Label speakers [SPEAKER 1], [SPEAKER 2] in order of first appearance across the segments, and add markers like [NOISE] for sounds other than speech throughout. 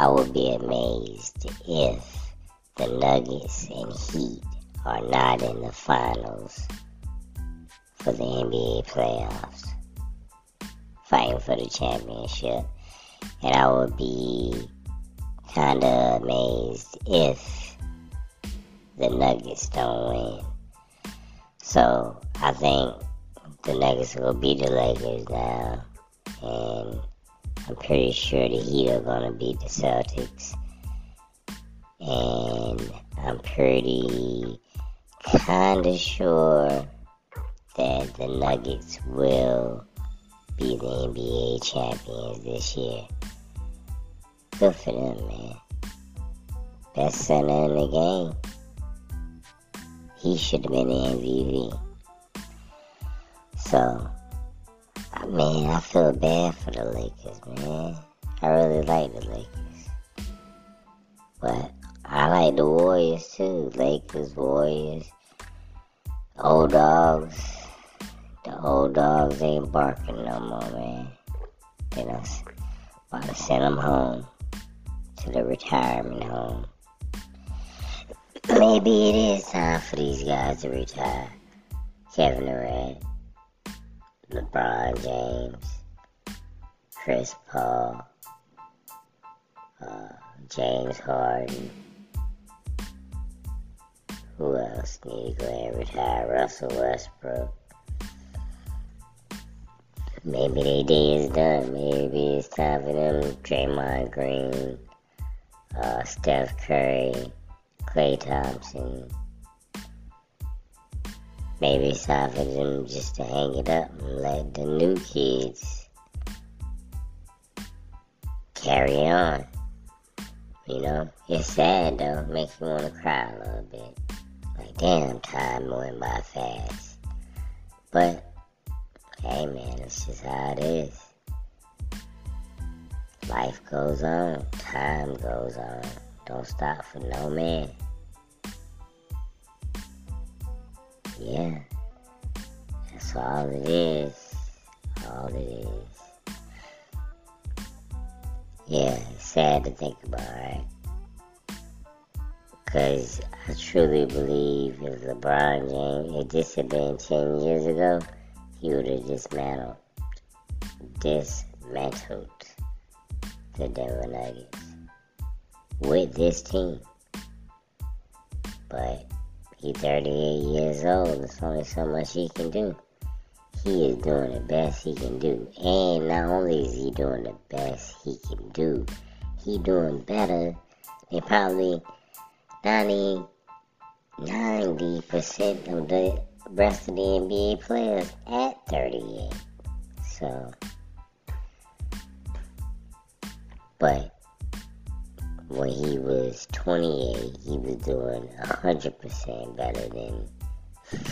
[SPEAKER 1] I would be amazed if the Nuggets and Heat are not in the finals for the NBA playoffs, fighting for the championship. And I would be kind of amazed if the Nuggets don't win. So I think the Nuggets will beat the Lakers now, and I'm pretty sure the Heat are gonna beat the Celtics, and I'm pretty kind of sure that the Nuggets will be the NBA champions this year. Good for them, man. Best center in the game. He should have been the MVP. So, I mean, I feel bad for the Lakers, man. I really like the Lakers. But I like the Warriors too. Lakers, Warriors, old dogs. The old dogs ain't barking no more, man. They done about to send them home to the retirement home. Maybe it is time for these guys to retire. Kevin Durant, LeBron James, Chris Paul, uh, James Harden. Who else need to go and retire? Russell Westbrook. Maybe their day is done. Maybe it's time for them. Draymond Green, uh, Steph Curry, Klay Thompson. Maybe it's time for them just to hang it up and let the new kids carry on. You know, it's sad though, makes me want to cry a little bit. Like, damn, time went by fast. But Hey man, it's just how it is. Life goes on, time goes on. Don't stop for no man. Yeah, that's all it is. All it is. Yeah, sad to think about, right? Because I truly believe if LeBron James, if this had been 10 years ago, he would have dismantled, dismantled the Denver Nuggets with this team. But he's 38 years old. There's only so much he can do. He is doing the best he can do. And not only is he doing the best he can do, he doing better than probably 90, 90% of the rest of the NBA players at 38. So, but when he was 28, he was doing 100% better than,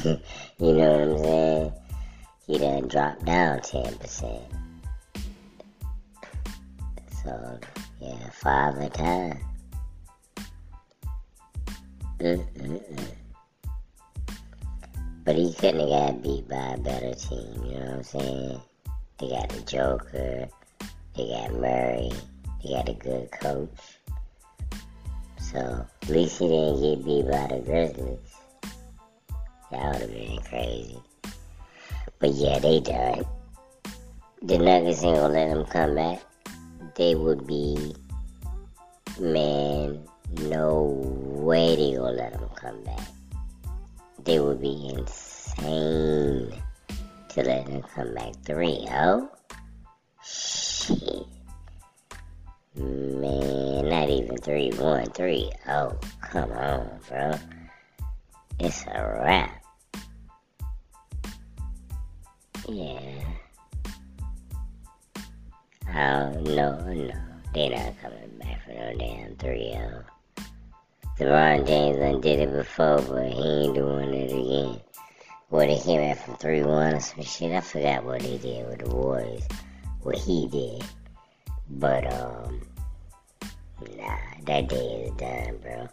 [SPEAKER 1] [LAUGHS] you know what I'm saying? He done dropped down 10%. So, yeah, five a time. Mm-mm-mm. But he couldn't have got beat by a better team, you know what I'm saying? They got the Joker, they got Murray, they got a good coach. So at least he didn't get beat by the Grizzlies. That would have been crazy. But yeah, they done. The Nuggets ain't gonna let them come back. They would be, man, no way they gonna let them come back they would be insane to let them come back 3 0. Shit. Man, 3 1, 3 0. Come on, bro. It's a wrap. Yeah. Oh, no, no. They're not coming back for no damn 3 0. LeBron James done did it before, but he ain't doing it again. What they came back from 3 1 or some shit. I forgot what he did with the Warriors. What he did. But, um, nah, that day is done, bro.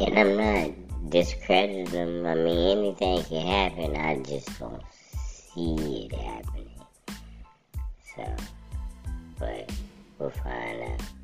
[SPEAKER 1] And I'm not discrediting them. I mean, anything can happen. I just don't see it happening. So, but we'll find out.